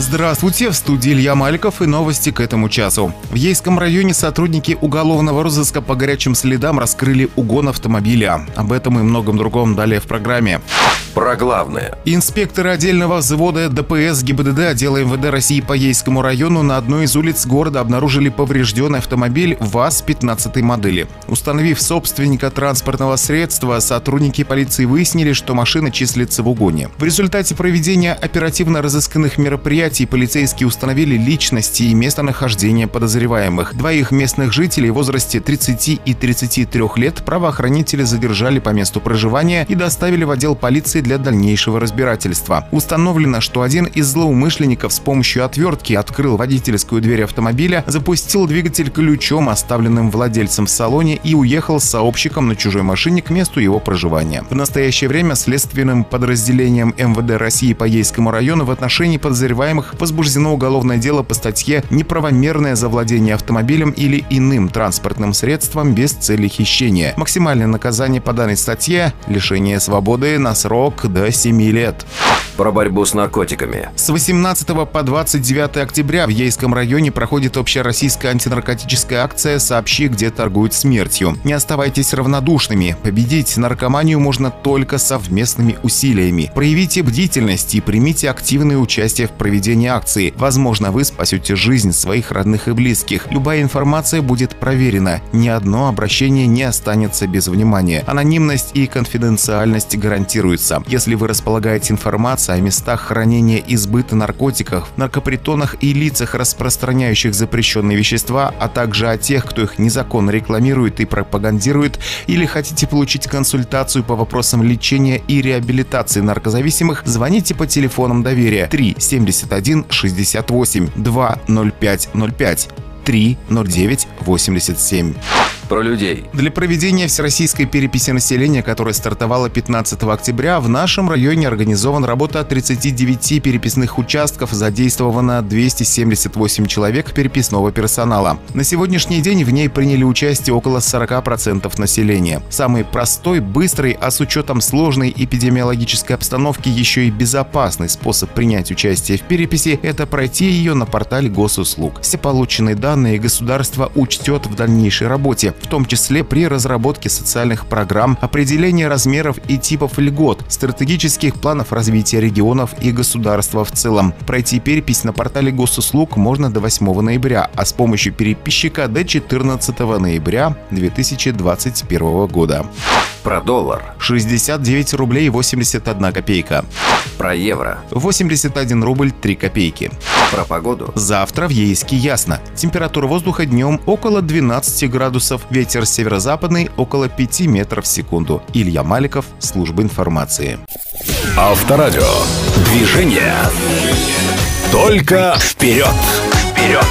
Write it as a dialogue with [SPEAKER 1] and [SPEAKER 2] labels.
[SPEAKER 1] Здравствуйте, в студии Илья Маликов и новости к этому часу. В Ейском районе сотрудники уголовного розыска по горячим следам раскрыли угон автомобиля. Об этом и многом другом далее в программе.
[SPEAKER 2] Про главное.
[SPEAKER 1] Инспекторы отдельного взвода ДПС ГИБДД отдела МВД России по Ейскому району на одной из улиц города обнаружили поврежденный автомобиль ВАЗ-15 модели. Установив собственника транспортного средства, сотрудники полиции выяснили, что машина числится в угоне. В результате проведения оперативно-розысканных мероприятий полицейские установили личности и местонахождение подозреваемых. Двоих местных жителей в возрасте 30 и 33 лет правоохранители задержали по месту проживания и доставили в отдел полиции для дальнейшего разбирательства. Установлено, что один из злоумышленников с помощью отвертки открыл водительскую дверь автомобиля, запустил двигатель ключом, оставленным владельцем в салоне, и уехал с сообщником на чужой машине к месту его проживания. В настоящее время следственным подразделением МВД России по Ейскому району в отношении подозреваемых возбуждено уголовное дело по статье «Неправомерное завладение автомобилем или иным транспортным средством без цели хищения». Максимальное наказание по данной статье – лишение свободы на срок до 7 лет
[SPEAKER 2] про борьбу с наркотиками.
[SPEAKER 1] С 18 по 29 октября в Ейском районе проходит общероссийская антинаркотическая акция «Сообщи, где торгуют смертью». Не оставайтесь равнодушными. Победить наркоманию можно только совместными усилиями. Проявите бдительность и примите активное участие в проведении акции. Возможно, вы спасете жизнь своих родных и близких. Любая информация будет проверена. Ни одно обращение не останется без внимания. Анонимность и конфиденциальность гарантируются. Если вы располагаете информацией, о местах хранения и сбыта наркотиков, наркопритонах и лицах, распространяющих запрещенные вещества, а также о тех, кто их незаконно рекламирует и пропагандирует, или хотите получить консультацию по вопросам лечения и реабилитации наркозависимых, звоните по телефонам доверия 3 71 68 2 05 05 3 09 87
[SPEAKER 2] про людей.
[SPEAKER 1] Для проведения всероссийской переписи населения, которая стартовала 15 октября, в нашем районе организована работа 39 переписных участков, задействовано 278 человек переписного персонала. На сегодняшний день в ней приняли участие около 40% населения. Самый простой, быстрый, а с учетом сложной эпидемиологической обстановки еще и безопасный способ принять участие в переписи – это пройти ее на портале госуслуг. Все полученные данные государство учтет в дальнейшей работе в том числе при разработке социальных программ, определении размеров и типов льгот, стратегических планов развития регионов и государства в целом. Пройти перепись на портале госуслуг можно до 8 ноября, а с помощью переписчика до 14 ноября 2021 года.
[SPEAKER 2] Про доллар.
[SPEAKER 1] 69 рублей 81 копейка.
[SPEAKER 2] Про евро.
[SPEAKER 1] 81 рубль 3 копейки.
[SPEAKER 2] Про погоду.
[SPEAKER 1] Завтра в Ейске ясно. Температура воздуха днем около 12 градусов, ветер северо-западный около 5 метров в секунду. Илья Маликов, служба информации.
[SPEAKER 3] Авторадио. Движение. Только вперед. Вперед.